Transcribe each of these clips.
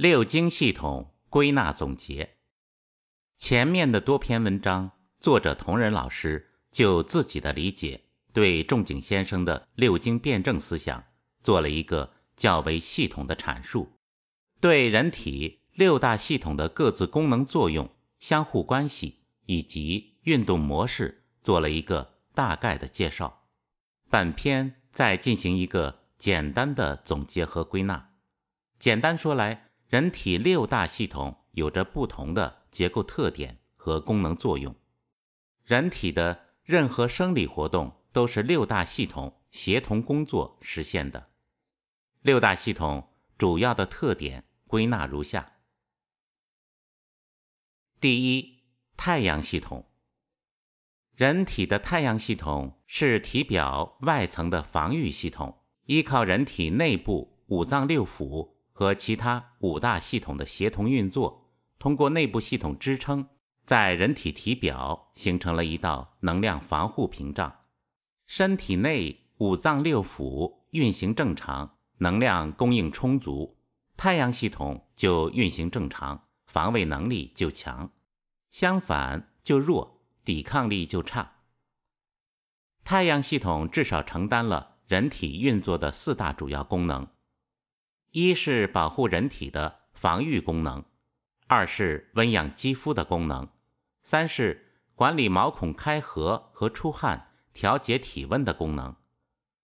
六经系统归纳总结。前面的多篇文章，作者同仁老师就自己的理解，对仲景先生的六经辩证思想做了一个较为系统的阐述，对人体六大系统的各自功能作用、相互关系以及运动模式做了一个大概的介绍。本篇再进行一个简单的总结和归纳。简单说来，人体六大系统有着不同的结构特点和功能作用。人体的任何生理活动都是六大系统协同工作实现的。六大系统主要的特点归纳如下：第一，太阳系统。人体的太阳系统是体表外层的防御系统，依靠人体内部五脏六腑。和其他五大系统的协同运作，通过内部系统支撑，在人体体表形成了一道能量防护屏障。身体内五脏六腑运行正常，能量供应充足，太阳系统就运行正常，防卫能力就强；相反就弱，抵抗力就差。太阳系统至少承担了人体运作的四大主要功能。一是保护人体的防御功能，二是温养肌肤的功能，三是管理毛孔开合和出汗、调节体温的功能，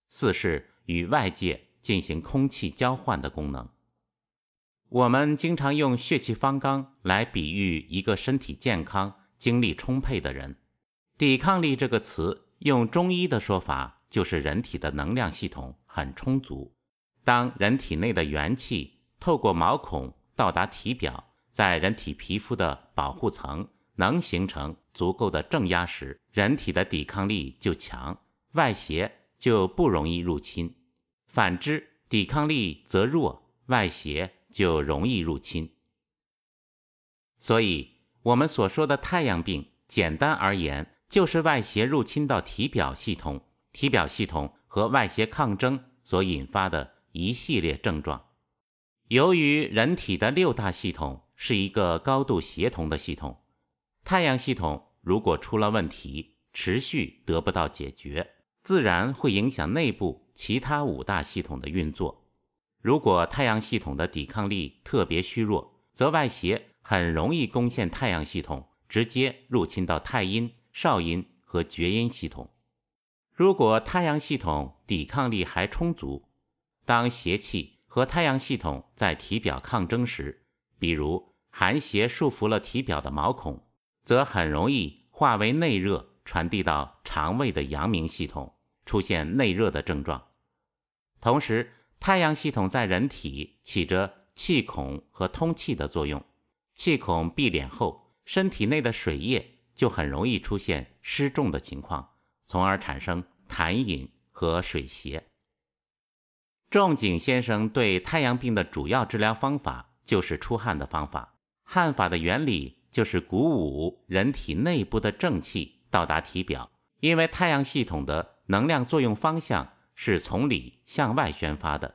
四是与外界进行空气交换的功能。我们经常用血气方刚来比喻一个身体健康、精力充沛的人。抵抗力这个词，用中医的说法，就是人体的能量系统很充足。当人体内的元气透过毛孔到达体表，在人体皮肤的保护层能形成足够的正压时，人体的抵抗力就强，外邪就不容易入侵；反之，抵抗力则弱，外邪就容易入侵。所以，我们所说的太阳病，简单而言，就是外邪入侵到体表系统，体表系统和外邪抗争所引发的。一系列症状，由于人体的六大系统是一个高度协同的系统，太阳系统如果出了问题，持续得不到解决，自然会影响内部其他五大系统的运作。如果太阳系统的抵抗力特别虚弱，则外邪很容易攻陷太阳系统，直接入侵到太阴、少阴和厥阴系统。如果太阳系统抵抗力还充足，当邪气和太阳系统在体表抗争时，比如寒邪束缚了体表的毛孔，则很容易化为内热，传递到肠胃的阳明系统，出现内热的症状。同时，太阳系统在人体起着气孔和通气的作用，气孔闭敛后，身体内的水液就很容易出现失重的情况，从而产生痰饮和水邪。仲景先生对太阳病的主要治疗方法就是出汗的方法。汗法的原理就是鼓舞人体内部的正气到达体表，因为太阳系统的能量作用方向是从里向外宣发的，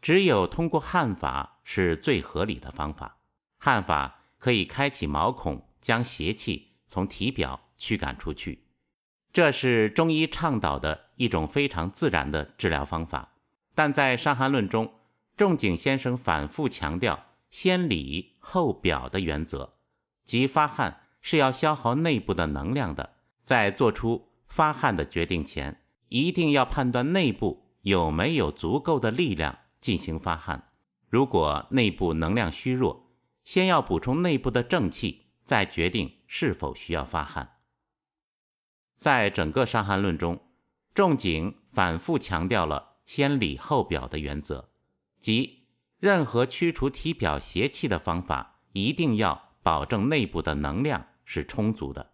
只有通过汗法是最合理的方法。汗法可以开启毛孔，将邪气从体表驱赶出去，这是中医倡导的一种非常自然的治疗方法。但在《伤寒论》中，仲景先生反复强调“先里后表”的原则，即发汗是要消耗内部的能量的。在做出发汗的决定前，一定要判断内部有没有足够的力量进行发汗。如果内部能量虚弱，先要补充内部的正气，再决定是否需要发汗。在整个《伤寒论》中，仲景反复强调了。先里后表的原则，即任何驱除体表邪气的方法，一定要保证内部的能量是充足的。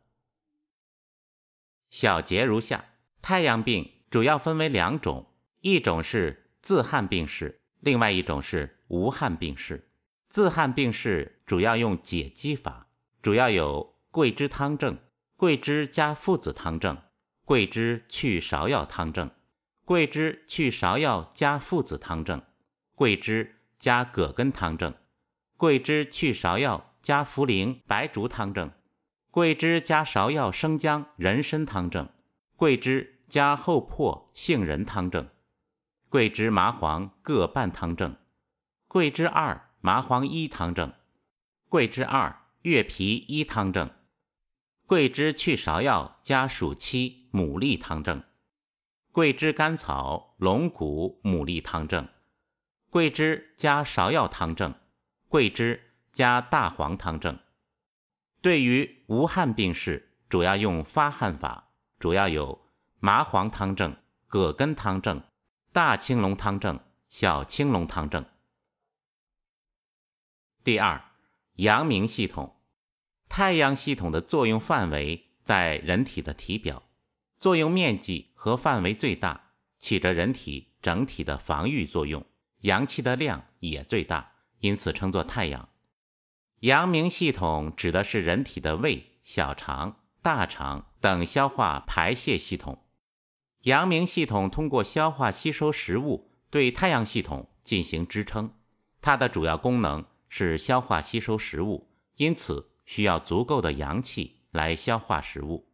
小结如下：太阳病主要分为两种，一种是自汗病式，另外一种是无汗病式。自汗病式主要用解肌法，主要有桂枝汤证、桂枝加附子汤证、桂枝去芍药汤证。桂枝去芍药加附子汤证，桂枝加葛根汤证，桂枝去芍药加茯苓、白术汤证；桂枝加芍药、生姜、人参汤证；桂枝加厚朴、杏仁汤证；桂枝麻黄各半汤证；桂枝二麻黄一汤证；桂枝二月皮一汤证；桂枝去芍药加暑期牡蛎汤证；桂枝甘草龙骨牡蛎汤证；桂枝加芍药汤证。桂枝加大黄汤证。对于无汗病事，主要用发汗法，主要有麻黄汤证、葛根汤证、大青龙汤证、小青龙汤证。第二，阳明系统。太阳系统的作用范围在人体的体表，作用面积和范围最大，起着人体整体的防御作用，阳气的量也最大。因此称作太阳。阳明系统指的是人体的胃、小肠、大肠等消化排泄系统。阳明系统通过消化吸收食物，对太阳系统进行支撑。它的主要功能是消化吸收食物，因此需要足够的阳气来消化食物。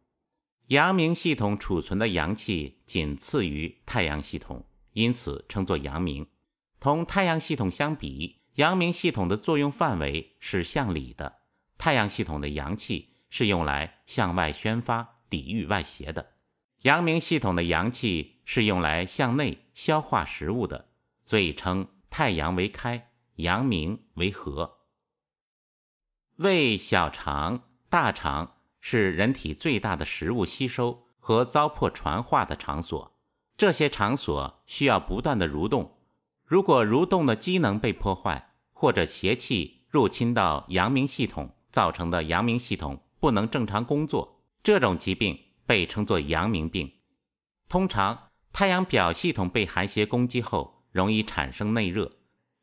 阳明系统储存的阳气仅次于太阳系统，因此称作阳明。同太阳系统相比，阳明系统的作用范围是向里的，太阳系统的阳气是用来向外宣发、抵御外邪的。阳明系统的阳气是用来向内消化食物的，所以称太阳为开，阳明为合。胃、小肠、大肠是人体最大的食物吸收和糟粕传化的场所，这些场所需要不断的蠕动。如果蠕动的机能被破坏，或者邪气入侵到阳明系统造成的阳明系统不能正常工作，这种疾病被称作阳明病。通常，太阳表系统被寒邪攻击后，容易产生内热，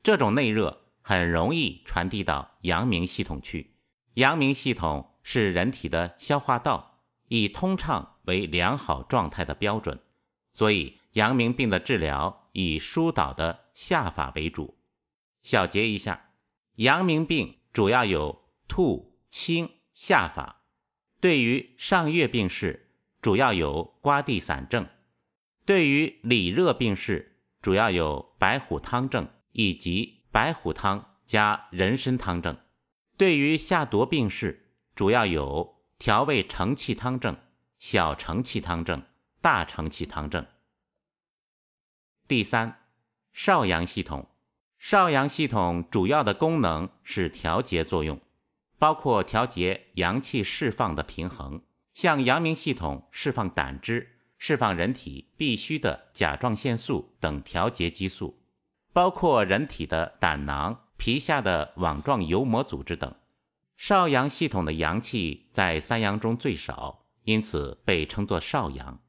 这种内热很容易传递到阳明系统去。阳明系统是人体的消化道，以通畅为良好状态的标准，所以阳明病的治疗以疏导的。下法为主，小结一下，阳明病主要有吐、清、下法。对于上月病势，主要有刮地散症；对于里热病势，主要有白虎汤症以及白虎汤加人参汤症；对于下夺病势，主要有调味承气汤症、小承气汤症、大承气汤症。第三。少阳系统，少阳系统主要的功能是调节作用，包括调节阳气释放的平衡，向阳明系统释放胆汁，释放人体必需的甲状腺素等调节激素，包括人体的胆囊、皮下的网状油膜组织等。少阳系统的阳气在三阳中最少，因此被称作少阳。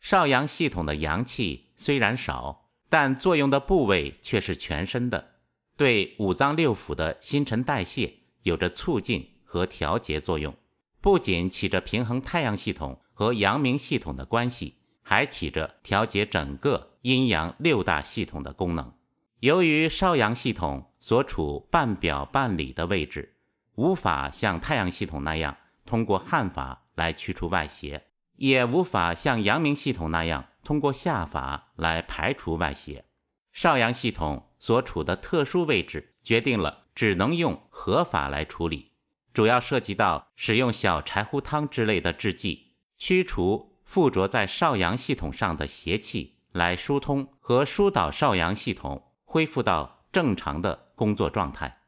少阳系统的阳气虽然少。但作用的部位却是全身的，对五脏六腑的新陈代谢有着促进和调节作用，不仅起着平衡太阳系统和阳明系统的关系，还起着调节整个阴阳六大系统的功能。由于少阳系统所处半表半里的位置，无法像太阳系统那样通过汗法来驱除外邪，也无法像阳明系统那样。通过下法来排除外邪，少阳系统所处的特殊位置决定了只能用合法来处理，主要涉及到使用小柴胡汤之类的制剂，驱除附着在少阳系统上的邪气，来疏通和疏导少阳系统，恢复到正常的工作状态。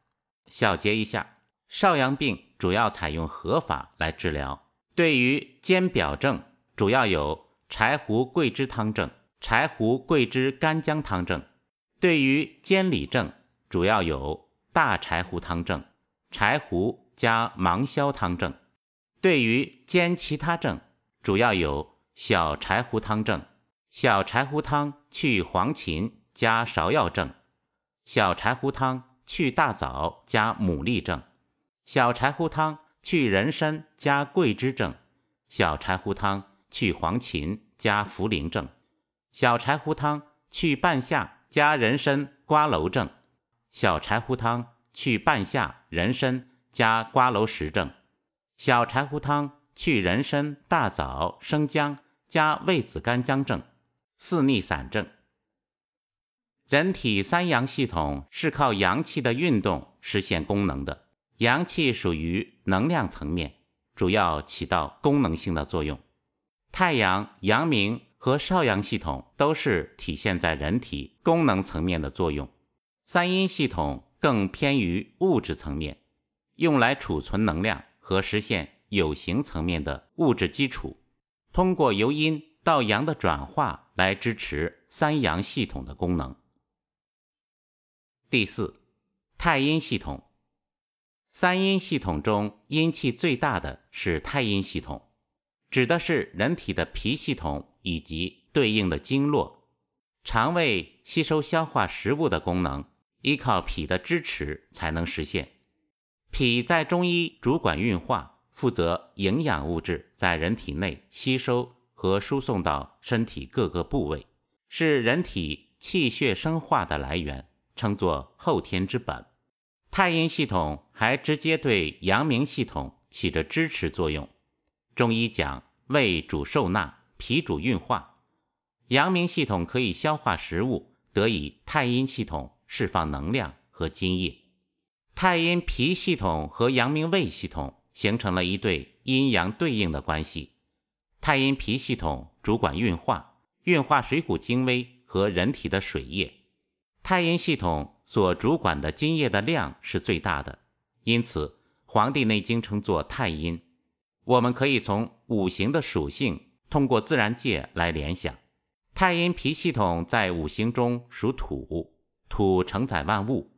小结一下，少阳病主要采用合法来治疗，对于兼表症，主要有。柴胡桂枝汤证、柴胡桂枝干姜汤证，对于坚里症，主要有大柴胡汤证、柴胡加芒硝汤证；对于兼其他症，主要有小柴胡汤证、小柴胡汤去黄芩加芍药证、小柴胡汤去大枣加牡蛎证、小柴胡汤去人参加桂枝证、小柴胡汤。去黄芩加茯苓症，小柴胡汤去半夏加人参瓜蒌症，小柴胡汤去半夏、人参加瓜蒌实证；小柴胡汤去人参、大枣、生姜加味子干姜证；四逆散证。人体三阳系统是靠阳气的运动实现功能的，阳气属于能量层面，主要起到功能性的作用。太阳、阳明和少阳系统都是体现在人体功能层面的作用。三阴系统更偏于物质层面，用来储存能量和实现有形层面的物质基础，通过由阴到阳的转化来支持三阳系统的功能。第四，太阴系统。三阴系统中阴气最大的是太阴系统，指的是人体的脾系统以及对应的经络。肠胃吸收消化食物的功能，依靠脾的支持才能实现。脾在中医主管运化，负责营养物质在人体内吸收和输送到身体各个部位，是人体气血生化的来源。称作后天之本，太阴系统还直接对阳明系统起着支持作用。中医讲胃主受纳，脾主运化，阳明系统可以消化食物，得以太阴系统释放能量和津液。太阴脾系统和阳明胃系统形成了一对阴阳对应的关系。太阴脾系统主管运化，运化水谷精微和人体的水液。太阴系统所主管的津液的量是最大的，因此《黄帝内经》称作太阴。我们可以从五行的属性，通过自然界来联想。太阴脾系统在五行中属土，土承载万物，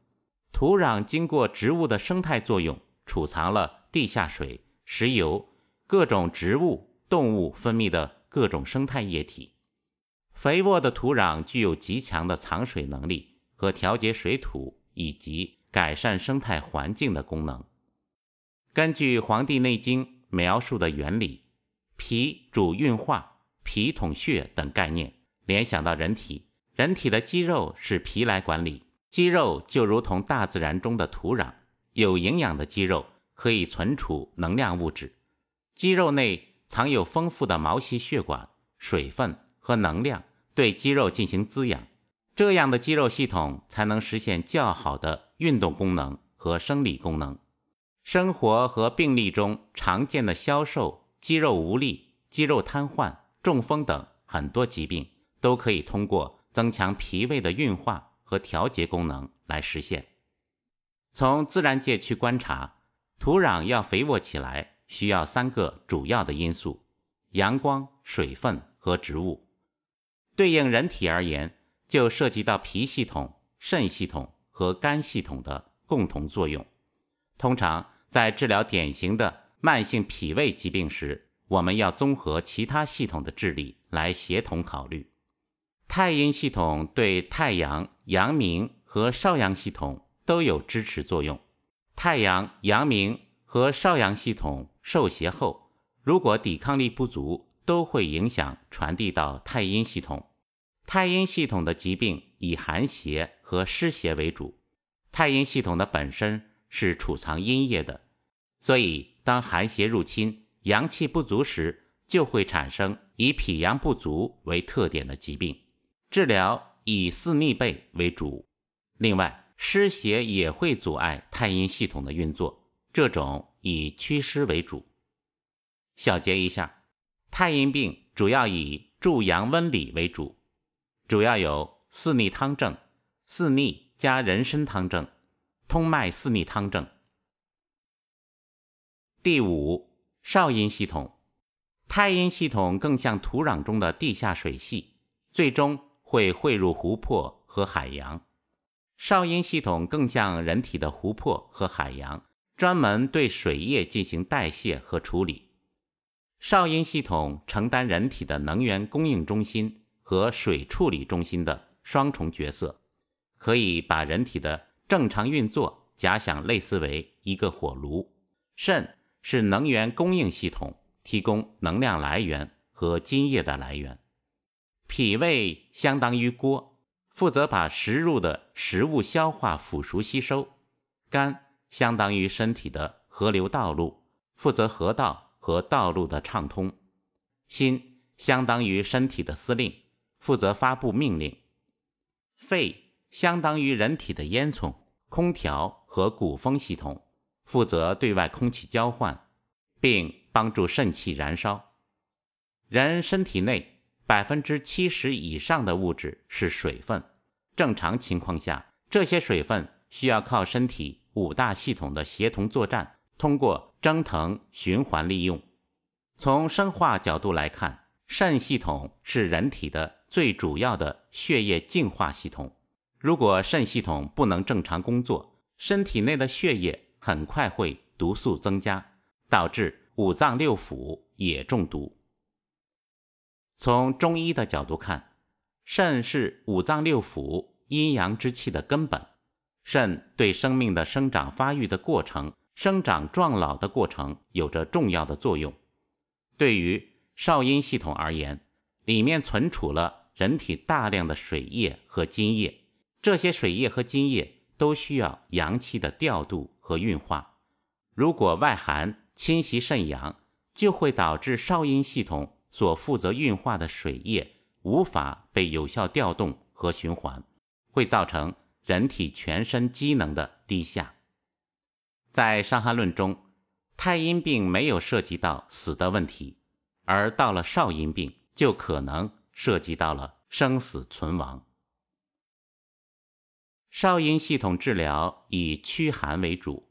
土壤经过植物的生态作用，储藏了地下水、石油、各种植物、动物分泌的各种生态液体。肥沃的土壤具有极强的藏水能力。和调节水土以及改善生态环境的功能。根据《黄帝内经》描述的原理，脾主运化，脾统血等概念，联想到人体，人体的肌肉是脾来管理。肌肉就如同大自然中的土壤，有营养的肌肉可以存储能量物质。肌肉内藏有丰富的毛细血管，水分和能量对肌肉进行滋养。这样的肌肉系统才能实现较好的运动功能和生理功能。生活和病例中常见的消瘦、肌肉无力、肌肉瘫痪、中风等很多疾病，都可以通过增强脾胃的运化和调节功能来实现。从自然界去观察，土壤要肥沃起来，需要三个主要的因素：阳光、水分和植物。对应人体而言，就涉及到脾系统、肾系统和肝系统的共同作用。通常在治疗典型的慢性脾胃疾病时，我们要综合其他系统的治理来协同考虑。太阴系统对太阳、阳明和少阳系统都有支持作用。太阳、阳明和少阳系统受邪后，如果抵抗力不足，都会影响传递到太阴系统。太阴系统的疾病以寒邪和湿邪为主。太阴系统的本身是储藏阴液的，所以当寒邪入侵、阳气不足时，就会产生以脾阳不足为特点的疾病。治疗以四逆背为主。另外，湿邪也会阻碍太阴系统的运作，这种以祛湿为主。小结一下，太阴病主要以助阳温里为主。主要有四逆汤证、四逆加人参汤证、通脉四逆汤证。第五，少阴系统，太阴系统更像土壤中的地下水系，最终会汇入湖泊和海洋。少阴系统更像人体的湖泊和海洋，专门对水液进行代谢和处理。少阴系统承担人体的能源供应中心。和水处理中心的双重角色，可以把人体的正常运作假想类似为一个火炉。肾是能源供应系统，提供能量来源和津液的来源。脾胃相当于锅，负责把食入的食物消化、腐熟、吸收。肝相当于身体的河流道路，负责河道和道路的畅通；心相当于身体的司令，负责发布命令；肺相当于人体的烟囱、空调和鼓风系统，负责对外空气交换，并帮助肾气燃烧。人身体内百分之七十以上的物质是水分，正常情况下，这些水分需要靠身体五大系统的协同作战，通过蒸腾循环利用。从生化角度来看，肾系统是人体的最主要的血液净化系统。如果肾系统不能正常工作，身体内的血液很快会毒素增加，导致五脏六腑也中毒。从中医的角度看，肾是五脏六腑阴阳之气的根本。肾对生命的生长发育的过程、生长壮老的过程有着重要的作用。对于少阴系统而言，里面存储了人体大量的水液和津液，这些水液和津液都需要阳气的调度和运化。如果外寒侵袭肾阳，就会导致少阴系统。所负责运化的水液无法被有效调动和循环，会造成人体全身机能的低下。在《伤寒论》中，太阴病没有涉及到死的问题，而到了少阴病，就可能涉及到了生死存亡。少阴系统治疗以驱寒为主，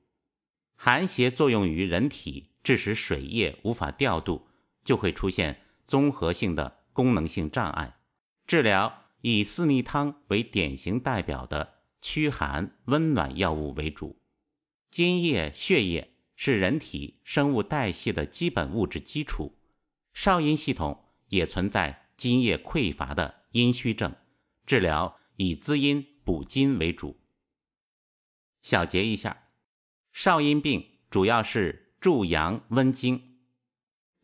寒邪作用于人体，致使水液无法调度，就会出现。综合性的功能性障碍，治疗以四逆汤为典型代表的驱寒温暖药物为主。津液、血液是人体生物代谢的基本物质基础。少阴系统也存在津液匮乏的阴虚症，治疗以滋阴补津为主。小结一下，少阴病主要是助阳温经，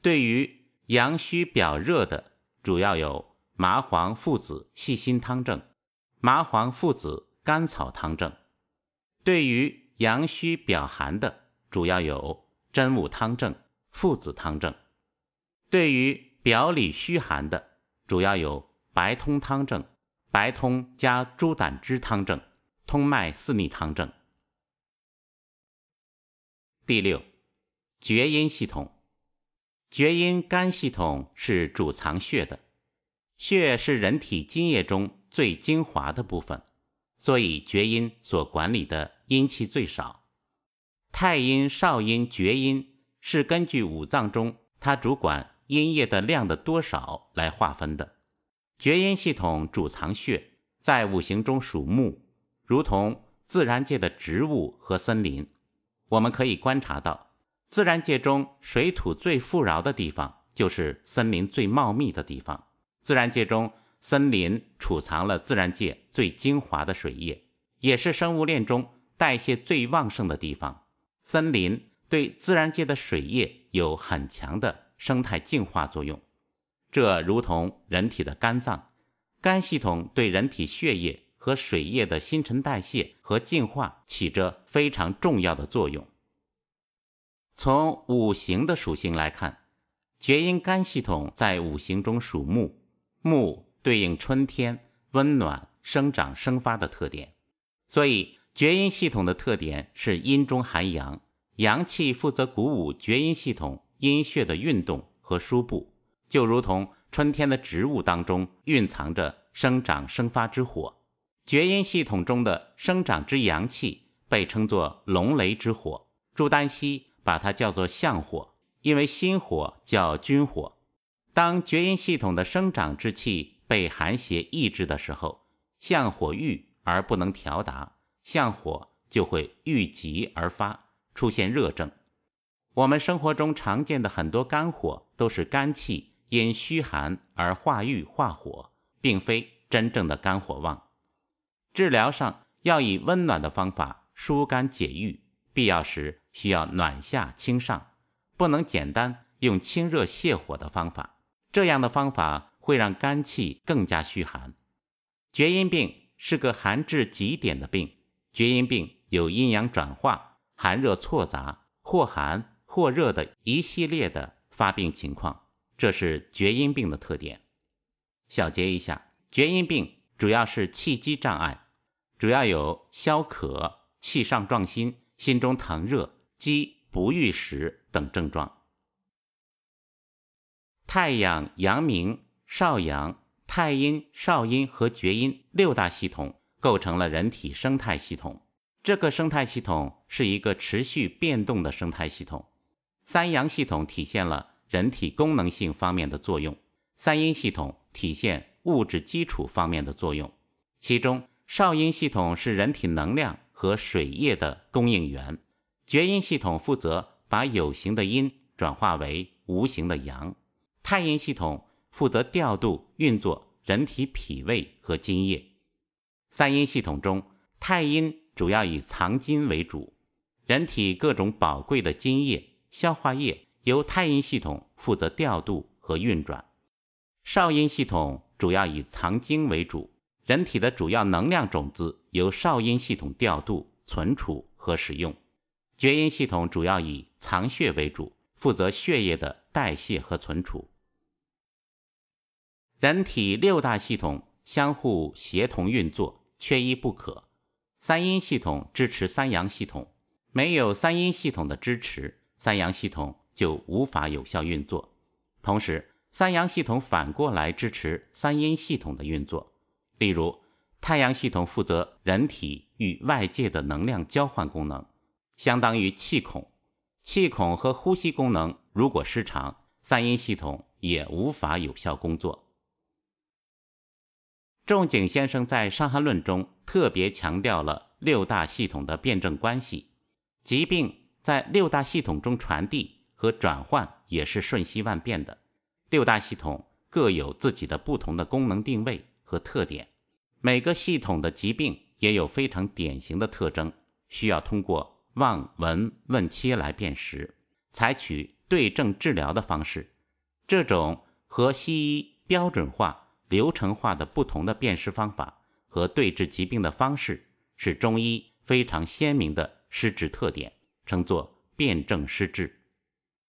对于。阳虚表热的主要有麻黄附子细辛汤证、麻黄附子甘草汤证；对于阳虚表寒的主要有真武汤证、附子汤证；对于表里虚寒的主要有白通汤证、白通加猪胆汁汤证、通脉四逆汤证。第六，厥阴系统。厥阴肝系统是主藏血的，血是人体津液中最精华的部分，所以厥阴所管理的阴气最少。太阴、少阴、厥阴是根据五脏中它主管阴液的量的多少来划分的。厥阴系统主藏血，在五行中属木，如同自然界的植物和森林。我们可以观察到。自然界中水土最富饶的地方，就是森林最茂密的地方。自然界中，森林储藏了自然界最精华的水液，也是生物链中代谢最旺盛的地方。森林对自然界的水液有很强的生态净化作用，这如同人体的肝脏，肝系统对人体血液和水液的新陈代谢和净化起着非常重要的作用。从五行的属性来看，厥阴肝系统在五行中属木，木对应春天温暖、生长、生发的特点，所以厥阴系统的特点是阴中含阳，阳气负责鼓舞厥阴系统阴血的运动和输布，就如同春天的植物当中蕴藏着生长生发之火，厥阴系统中的生长之阳气被称作龙雷之火。朱丹溪。把它叫做相火，因为心火叫君火。当厥阴系统的生长之气被寒邪抑制的时候，相火郁而不能调达，相火就会郁急而发，出现热症。我们生活中常见的很多肝火，都是肝气因虚寒而化郁化火，并非真正的肝火旺。治疗上要以温暖的方法疏肝解郁。必要时需要暖下清上，不能简单用清热泻火的方法。这样的方法会让肝气更加虚寒。厥阴病是个寒至极点的病，厥阴病有阴阳转化、寒热错杂、或寒过热的一系列的发病情况，这是厥阴病的特点。小结一下，厥阴病主要是气机障碍，主要有消渴、气上壮心、心中疼热、饥不欲食等症状。太阳、阳明、少阳、太阴、少阴和厥阴六大系统构成了人体生态系统。这个生态系统是一个持续变动的生态系统。三阳系统体现了人体功能性方面的作用，三阴系统体现物质基础方面的作用。其中，少阴系统是人体能量和水液的供应源，厥阴系统负责把有形的阴转化为无形的阳，太阴系统负责调度运作人体脾胃和津液。三阴系统中，太阴。主要以藏精为主，人体各种宝贵的津液、消化液由太阴系统负责调度和运转；少阴系统主要以藏精为主，人体的主要能量种子由少阴系统调度、存储和使用；厥阴系统主要以藏血为主，负责血液的代谢和存储。人体六大系统相互协同运作，缺一不可。三阴系统支持三阳系统，没有三阴系统的支持，三阳系统就无法有效运作。同时，三阳系统反过来支持三阴系统的运作。例如，太阳系统负责人体与外界的能量交换功能，相当于气孔。气孔和呼吸功能如果失常，三阴系统也无法有效工作。仲景先生在《伤寒论》中特别强调了六大系统的辩证关系，疾病在六大系统中传递和转换也是瞬息万变的。六大系统各有自己的不同的功能定位和特点，每个系统的疾病也有非常典型的特征，需要通过望、闻、问、切来辨识，采取对症治疗的方式。这种和西医标准化。流程化的不同的辨识方法和对治疾病的方式，是中医非常鲜明的施治特点，称作辨证施治。